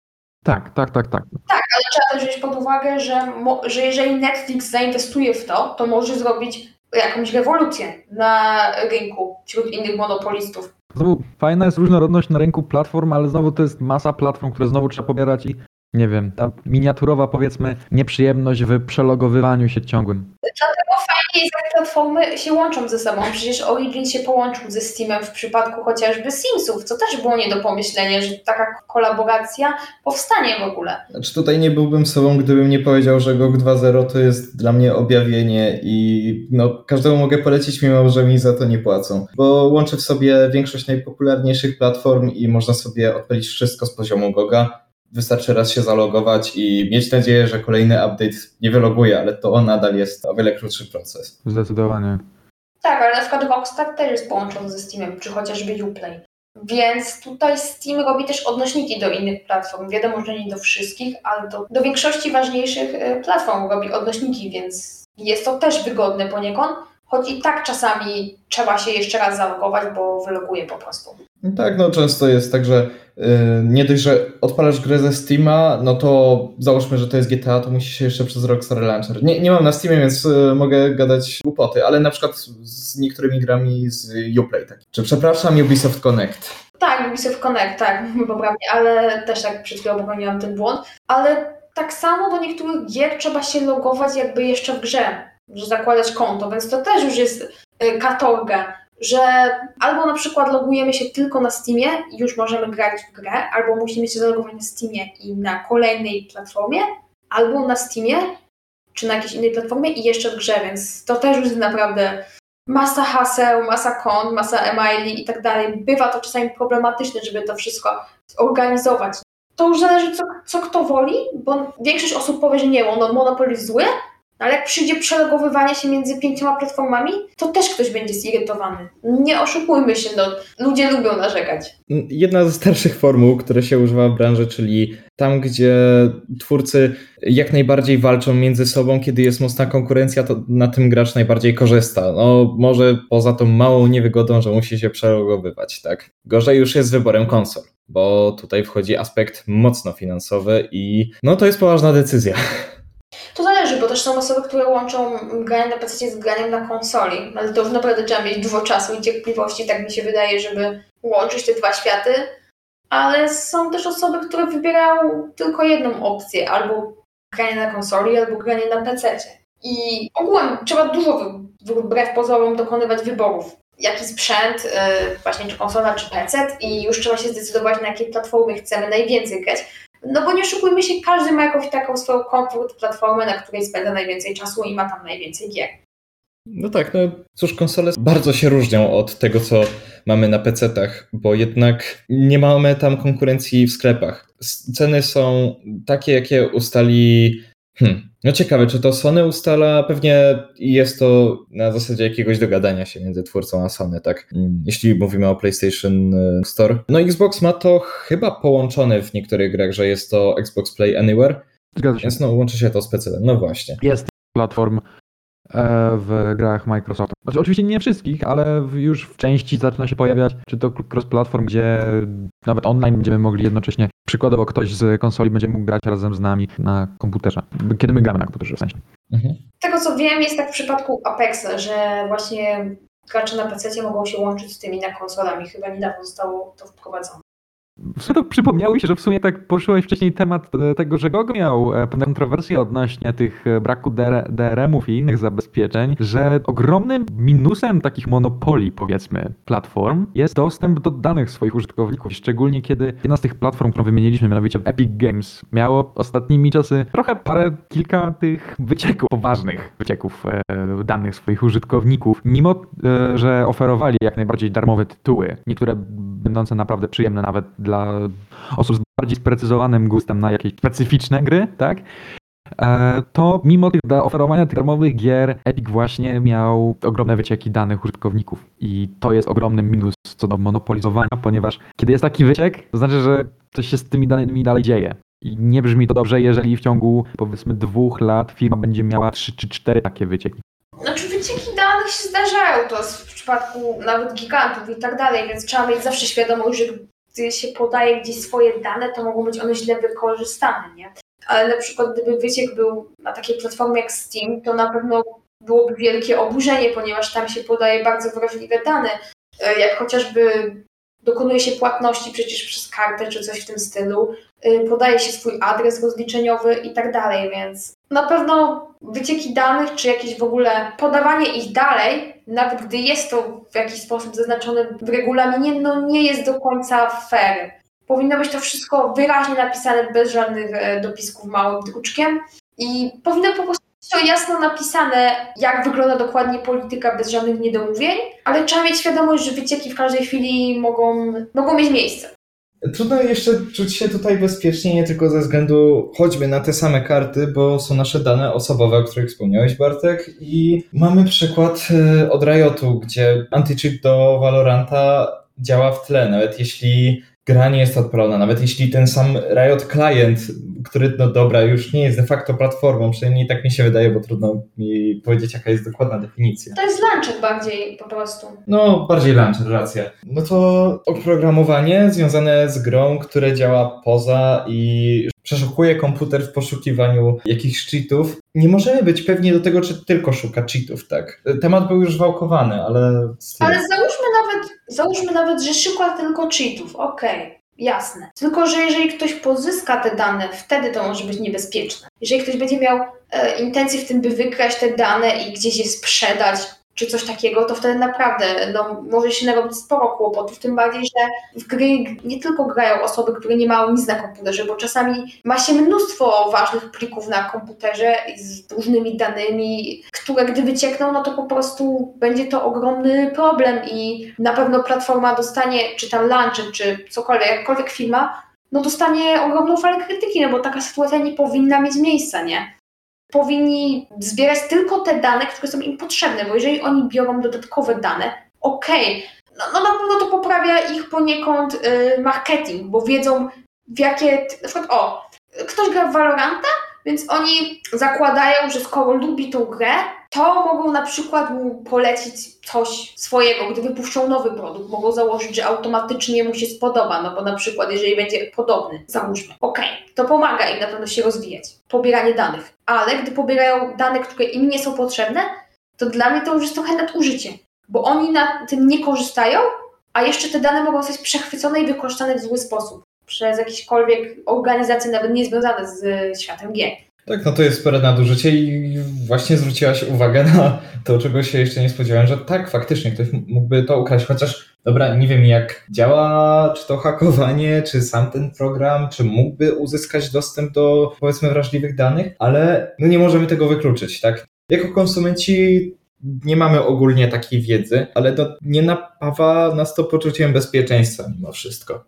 Tak, tak, tak, tak. Tak, ale trzeba też wziąć pod uwagę, że, że jeżeli Netflix zainwestuje w to, to może zrobić jakąś rewolucję na rynku wśród innych monopolistów. Znowu fajna jest różnorodność na rynku platform, ale znowu to jest masa platform, które znowu trzeba pobierać i nie wiem, ta miniaturowa powiedzmy nieprzyjemność w przelogowywaniu się ciągłym. Dlatego fajnie jest, jak platformy się łączą ze sobą. Przecież Origin się połączył ze Steamem w przypadku chociażby Simsów, co też było nie do pomyślenia, że taka kolaboracja powstanie w ogóle. Znaczy tutaj nie byłbym sobą, gdybym nie powiedział, że GOG 2.0 to jest dla mnie objawienie i no, każdemu mogę polecić, mimo że mi za to nie płacą. Bo łączy w sobie większość najpopularniejszych platform i można sobie odpalić wszystko z poziomu GOGa wystarczy raz się zalogować i mieć nadzieję, że kolejny update nie wyloguje, ale to nadal jest o wiele krótszy proces. Zdecydowanie. Tak, ale na przykład Rockstar też jest połączony ze Steamem, czy chociażby Uplay. Więc tutaj Steam robi też odnośniki do innych platform. Wiadomo, że nie do wszystkich, ale do, do większości ważniejszych y, platform robi odnośniki, więc jest to też wygodne poniekąd, choć i tak czasami trzeba się jeszcze raz zalogować, bo wyloguje po prostu. Tak, no często jest tak, że yy, nie dość, że odpalasz grę ze Steama, no to załóżmy, że to jest GTA, to musi się jeszcze przez Rockstar Launcher. Nie, nie mam na Steamie, więc yy, mogę gadać głupoty, ale na przykład z niektórymi grami z Uplay. Tak. Czy przepraszam, Ubisoft Connect. Tak, Ubisoft Connect, tak, [LAUGHS] poprawnie, ale też tak przed chwilą popełniłam ten błąd. Ale tak samo do niektórych gier trzeba się logować jakby jeszcze w grze, że zakładać konto, więc to też już jest yy, katorga że albo na przykład logujemy się tylko na Steamie i już możemy grać w grę, albo musimy się zalogować na Steamie i na kolejnej platformie, albo na Steamie czy na jakiejś innej platformie i jeszcze w grze, więc to też już jest naprawdę masa haseł, masa kont, masa emaili i tak dalej. Bywa to czasami problematyczne, żeby to wszystko zorganizować. To już zależy, co, co kto woli, bo większość osób powie, że nie, on monopolizuje, ale jak przyjdzie przelogowywanie się między pięcioma platformami, to też ktoś będzie zirytowany. Nie oszukujmy się, no, ludzie lubią narzekać. Jedna ze starszych formuł, które się używa w branży, czyli tam, gdzie twórcy jak najbardziej walczą między sobą, kiedy jest mocna konkurencja, to na tym gracz najbardziej korzysta. No, może poza tą małą niewygodą, że musi się przelogowywać, tak? Gorzej już jest z wyborem konsol, bo tutaj wchodzi aspekt mocno finansowy i no to jest poważna decyzja. To zależy, bo też są osoby, które łączą granie na PC z graniem na konsoli, ale to już naprawdę trzeba mieć dużo czasu i cierpliwości, tak mi się wydaje, żeby łączyć te dwa światy. Ale są też osoby, które wybierają tylko jedną opcję, albo granie na konsoli, albo granie na PC. I ogółem trzeba dużo, wbrew pozorom, dokonywać wyborów. Jaki sprzęt, yy, właśnie czy konsola, czy PC, i już trzeba się zdecydować, na jakiej platformie chcemy najwięcej grać no bo nie oszukujmy się, każdy ma jakąś taką swoją komfort platformę, na której spędza najwięcej czasu i ma tam najwięcej gier. No tak, no cóż, konsole bardzo się różnią od tego, co mamy na PC-tach, bo jednak nie mamy tam konkurencji w sklepach. Ceny są takie, jakie ustali Hmm. No ciekawe, czy to Sony ustala? Pewnie jest to na zasadzie jakiegoś dogadania się między twórcą a Sony, tak? Hmm, jeśli mówimy o PlayStation e, Store. No Xbox ma to chyba połączone w niektórych grach, że jest to Xbox Play Anywhere. Zgadza się. Więc no łączy się to z PC. No właśnie. Jest platform w grach Microsoftu. Znaczy, oczywiście nie wszystkich, ale już w części zaczyna się pojawiać, czy to cross-platform, gdzie nawet online będziemy mogli jednocześnie, przykładowo ktoś z konsoli będzie mógł grać razem z nami na komputerze, kiedy my gramy na komputerze w sensie. Mhm. Tego co wiem jest tak w przypadku Apexa, że właśnie gracze na PC mogą się łączyć z tymi na konsolami. Chyba niedawno zostało to wprowadzone. Przypomniało mi się, że w sumie tak poruszyłeś wcześniej temat e, tego, że GOG miał e, pewne kontrowersje odnośnie tych e, braku DRM-ów i innych zabezpieczeń, że ogromnym minusem takich monopolii, powiedzmy, platform jest dostęp do danych swoich użytkowników. Szczególnie kiedy jedna z tych platform, którą wymieniliśmy, mianowicie Epic Games, miało ostatnimi czasy trochę parę, kilka tych wycieków, poważnych wycieków danych swoich użytkowników, mimo że oferowali jak najbardziej darmowe tytuły, niektóre będące naprawdę przyjemne nawet dla osób z bardziej sprecyzowanym gustem na jakieś specyficzne gry, tak? E, to mimo tych oferowania tych darmowych gier Epic właśnie miał ogromne wycieki danych użytkowników i to jest ogromny minus co do monopolizowania, ponieważ kiedy jest taki wyciek, to znaczy, że coś się z tymi danymi dalej dzieje. I nie brzmi to dobrze, jeżeli w ciągu powiedzmy dwóch lat firma będzie miała trzy czy cztery takie wycieki. Znaczy wycieki danych się zdarzają, to w przypadku nawet gigantów i tak dalej, więc trzeba mieć zawsze świadomość, że gdy się podaje gdzieś swoje dane, to mogą być one źle wykorzystane, nie? Ale na przykład gdyby wyciek był na takiej platformie jak Steam, to na pewno byłoby wielkie oburzenie, ponieważ tam się podaje bardzo wrażliwe dane, e, jak chociażby dokonuje się płatności przecież przez kartę czy coś w tym stylu, y, podaje się swój adres rozliczeniowy i tak dalej, więc na pewno wycieki danych czy jakieś w ogóle podawanie ich dalej, nawet gdy jest to w jakiś sposób zaznaczone w regulaminie, no nie jest do końca fair. Powinno być to wszystko wyraźnie napisane bez żadnych e, dopisków małym druczkiem i powinno po prostu to jasno napisane, jak wygląda dokładnie polityka bez żadnych niedomówień, ale trzeba mieć świadomość, że wycieki w każdej chwili mogą, mogą mieć miejsce. Trudno jeszcze czuć się tutaj bezpiecznie, nie tylko ze względu choćby na te same karty, bo są nasze dane osobowe, o których wspomniałeś, Bartek. I mamy przykład e, od Riotu, gdzie anti-cheat do Valoranta działa w tle, nawet jeśli gra nie jest odpalona, nawet jeśli ten sam Riot Client, który, no dobra, już nie jest de facto platformą, przynajmniej tak mi się wydaje, bo trudno mi powiedzieć, jaka jest dokładna definicja. To jest launcher bardziej po prostu. No, bardziej launcher, racja. No to oprogramowanie związane z grą, które działa poza i przeszukuje komputer w poszukiwaniu jakichś cheatów. Nie możemy być pewni do tego, czy tylko szuka cheatów, tak? Temat był już wałkowany, ale... Ale załóżmy nawet, załóżmy nawet, że szuka tylko cheatów, okej. Okay. Jasne. Tylko, że jeżeli ktoś pozyska te dane, wtedy to może być niebezpieczne. Jeżeli ktoś będzie miał e, intencje w tym, by wykraść te dane i gdzieś je sprzedać, czy coś takiego, to wtedy naprawdę no, może się narobić sporo kłopotów, tym bardziej, że w gry nie tylko grają osoby, które nie mają nic na komputerze, bo czasami ma się mnóstwo ważnych plików na komputerze z różnymi danymi, które gdy wyciekną, no to po prostu będzie to ogromny problem i na pewno platforma dostanie, czy tam launcher, czy cokolwiek, jakkolwiek firma, no dostanie ogromną falę krytyki, no bo taka sytuacja nie powinna mieć miejsca, nie? Powinni zbierać tylko te dane, które są im potrzebne, bo jeżeli oni biorą dodatkowe dane, okej, okay, no, no na pewno to poprawia ich poniekąd y, marketing, bo wiedzą w jakie, na przykład o, ktoś gra w Valoranta, więc oni zakładają, że skoro lubi tą grę, to mogą na przykład mu polecić coś swojego, gdy wypuszczą nowy produkt, mogą założyć, że automatycznie mu się spodoba, no bo na przykład jeżeli będzie podobny, załóżmy, okej, okay, to pomaga im na pewno się rozwijać, pobieranie danych, ale gdy pobierają dane, które im nie są potrzebne, to dla mnie to już jest trochę nadużycie, bo oni na tym nie korzystają, a jeszcze te dane mogą zostać przechwycone i wykorzystane w zły sposób przez jakiekolwiek organizacje nawet niezwiązane z światem gier. Tak, no to jest spore nadużycie i właśnie zwróciłaś uwagę na to, czego się jeszcze nie spodziewałem, że tak, faktycznie ktoś mógłby to ukraść, chociaż dobra, nie wiem jak działa, czy to hakowanie, czy sam ten program, czy mógłby uzyskać dostęp do powiedzmy wrażliwych danych, ale no nie możemy tego wykluczyć, tak? Jako konsumenci nie mamy ogólnie takiej wiedzy, ale to nie napawa nas to poczuciem bezpieczeństwa mimo wszystko.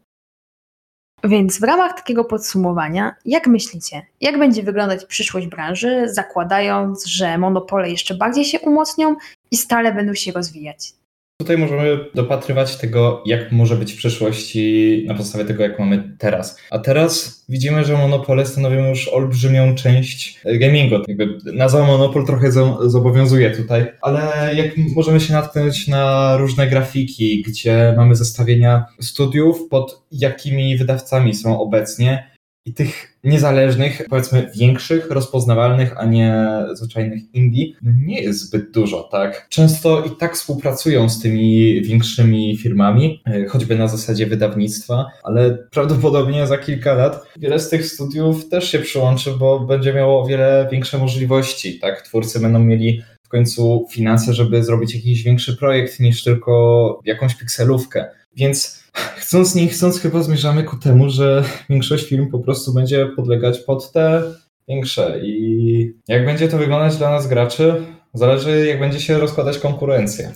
Więc w ramach takiego podsumowania, jak myślicie, jak będzie wyglądać przyszłość branży, zakładając, że monopole jeszcze bardziej się umocnią i stale będą się rozwijać? Tutaj możemy dopatrywać tego, jak może być w przyszłości na podstawie tego, jak mamy teraz. A teraz widzimy, że monopole stanowią już olbrzymią część gamingu. Jakby nazwa monopol trochę zobowiązuje tutaj, ale jak możemy się natknąć na różne grafiki, gdzie mamy zestawienia studiów, pod jakimi wydawcami są obecnie, i tych niezależnych, powiedzmy większych, rozpoznawalnych, a nie zwyczajnych indie, no nie jest zbyt dużo, tak? Często i tak współpracują z tymi większymi firmami, e, choćby na zasadzie wydawnictwa, ale prawdopodobnie za kilka lat wiele z tych studiów też się przyłączy, bo będzie miało o wiele większe możliwości, tak? Twórcy będą mieli w końcu finanse, żeby zrobić jakiś większy projekt niż tylko jakąś pikselówkę. Więc chcąc nie chcąc chyba zmierzamy ku temu, że większość film po prostu będzie podlegać pod te większe i jak będzie to wyglądać dla nas graczy, zależy jak będzie się rozkładać konkurencja.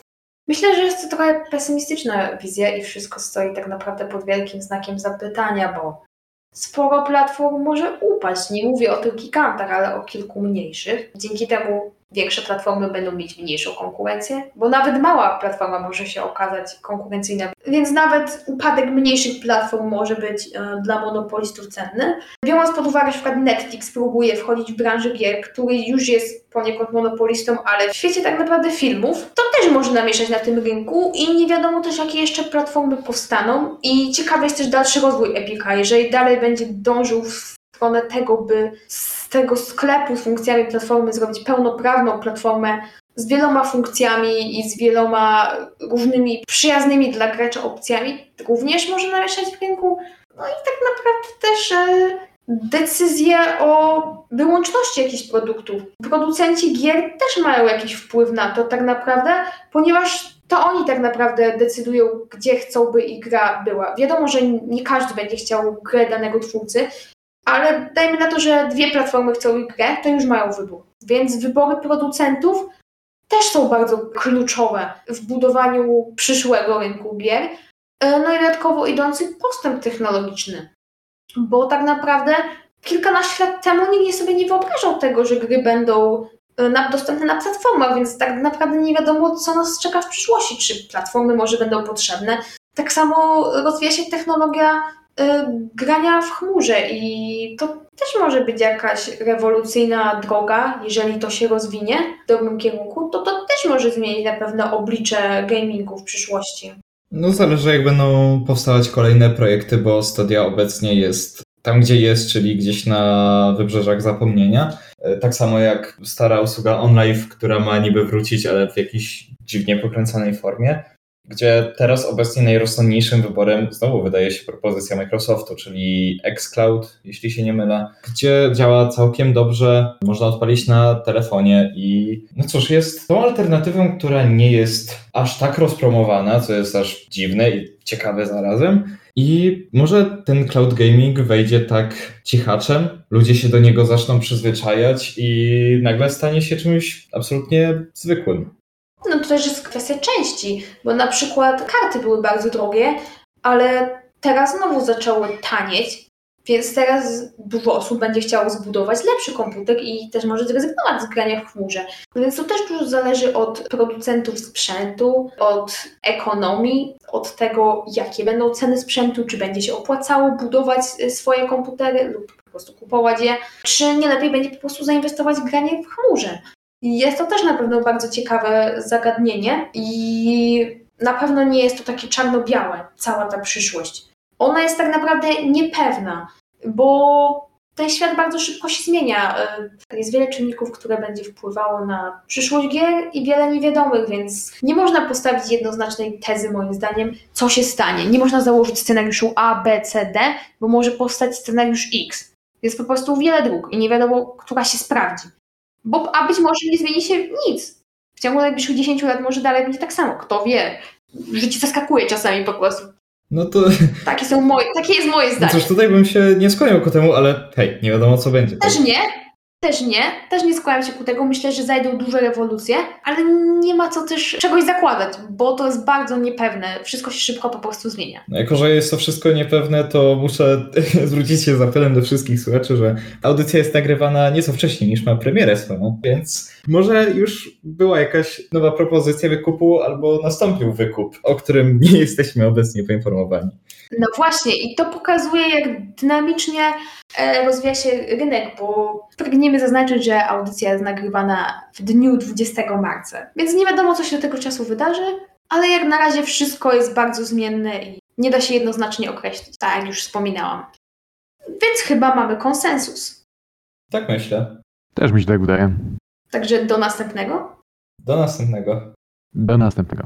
Myślę, że jest to trochę pesymistyczna wizja i wszystko stoi tak naprawdę pod wielkim znakiem zapytania, bo sporo platform może upaść. Nie mówię o tych gigantach, ale o kilku mniejszych. Dzięki temu większe platformy będą mieć mniejszą konkurencję, bo nawet mała platforma może się okazać konkurencyjna, więc nawet upadek mniejszych platform może być e, dla monopolistów cenny. Biorąc pod uwagę, że przykład Netflix próbuje wchodzić w branżę gier, który już jest poniekąd monopolistą, ale w świecie tak naprawdę filmów, to też może namieszać na tym rynku i nie wiadomo też, jakie jeszcze platformy powstaną. I ciekawy jest też dalszy rozwój Epica, jeżeli dalej będzie dążył w stronę tego, by z tego sklepu z funkcjami platformy zrobić pełnoprawną platformę z wieloma funkcjami i z wieloma różnymi przyjaznymi dla gracza opcjami, również może namieszać w rynku. No i tak naprawdę też e, decyzje o wyłączności jakichś produktów. Producenci gier też mają jakiś wpływ na to tak naprawdę, ponieważ to oni tak naprawdę decydują, gdzie chcą, by ich gra była. Wiadomo, że nie każdy będzie chciał grę danego twórcy, ale dajmy na to, że dwie platformy chcą grę, to już mają wybór. Więc wybory producentów też są bardzo kluczowe w budowaniu przyszłego rynku gier. E, no i dodatkowo idący postęp technologiczny. Bo tak naprawdę kilkanaście lat temu nikt sobie nie wyobrażał tego, że gry będą e, dostępne na platformach, więc tak naprawdę nie wiadomo, co nas czeka w przyszłości. Czy platformy może będą potrzebne. Tak samo rozwija się technologia grania w chmurze i to też może być jakaś rewolucyjna droga, jeżeli to się rozwinie w dobrym kierunku, to to też może zmienić na pewno oblicze gamingu w przyszłości. No zależy jak będą powstawać kolejne projekty, bo Stadia obecnie jest tam, gdzie jest, czyli gdzieś na wybrzeżach zapomnienia. Y, tak samo jak stara usługa OnLive, która ma niby wrócić, ale w jakiejś dziwnie pokręconej formie gdzie teraz obecnie najrozsądniejszym wyborem znowu wydaje się propozycja Microsoftu, czyli xCloud, jeśli się nie mylę, gdzie działa całkiem dobrze, można odpalić na telefonie i no cóż, jest tą alternatywą, która nie jest aż tak rozpromowana, co jest aż dziwne i ciekawe zarazem. I może ten cloud gaming wejdzie tak cichaczem, ludzie się do niego zaczną przyzwyczajać i nagle stanie się czymś absolutnie zwykłym. No to też jest kwestia części, bo na przykład karty były bardzo drogie, ale teraz znowu zaczęły tanieć, więc teraz dużo osób będzie chciało zbudować lepszy komputer i też może zrezygnować z grania w chmurze. Więc to też dużo zależy od producentów sprzętu, od ekonomii, od tego, jakie będą ceny sprzętu, czy będzie się opłacało budować y, swoje komputery lub po prostu kupować je, czy nie lepiej będzie po prostu zainwestować w granie w chmurze. Jest to też na pewno bardzo ciekawe zagadnienie i na pewno nie jest to takie czarno-białe, cała ta przyszłość. Ona jest tak naprawdę niepewna, bo ten świat bardzo szybko się zmienia. E, jest wiele czynników, które będzie wpływało na przyszłość gier i wiele niewiadomych, więc nie można postawić jednoznacznej tezy, moim zdaniem, co się stanie. Nie można założyć scenariuszu A, B, C, D, bo może powstać scenariusz X. Jest po prostu wiele dróg i nie wiadomo, która się sprawdzi. Bo, a być może nie zmieni się nic. W ciągu najbliższych 10 lat może dalej będzie tak samo. Kto wie? Życie zaskakuje czasami po prostu. No to... Takie, są moje, takie jest moje zdanie. No cóż, tutaj bym się nie skłaniał ku temu, ale hej, nie wiadomo co będzie. Też nie, też nie, też nie skłaniam się ku tego. Myślę, że zajdą duże rewolucje, ale nie ma co też czegoś zakładać, bo to jest bardzo niepewne. Wszystko się szybko po prostu zmienia. No jako, że jest to wszystko niepewne, to muszę [LAUGHS] zwrócić się z apelem do wszystkich słuchaczy, że audycja jest nagrywana nieco wcześniej niż ma premierę swoją, więc może już była jakaś nowa propozycja wykupu albo nastąpił wykup, o którym [LAUGHS] nie jesteśmy obecnie poinformowani. No właśnie i to pokazuje, jak dynamicznie e, rozwija się rynek, bo pragniemy zaznaczyć, że audycja jest nagrywana w dniu 20 marca, więc nie wiadomo, co się do tego czasu wydarzy, ale jak na razie wszystko jest bardzo zmienne i nie da się jednoznacznie określić, tak jak już wspominałam. Więc chyba mamy konsensus. Tak myślę. Też mi się tak wydaje. Także do następnego. Do następnego. Do następnego.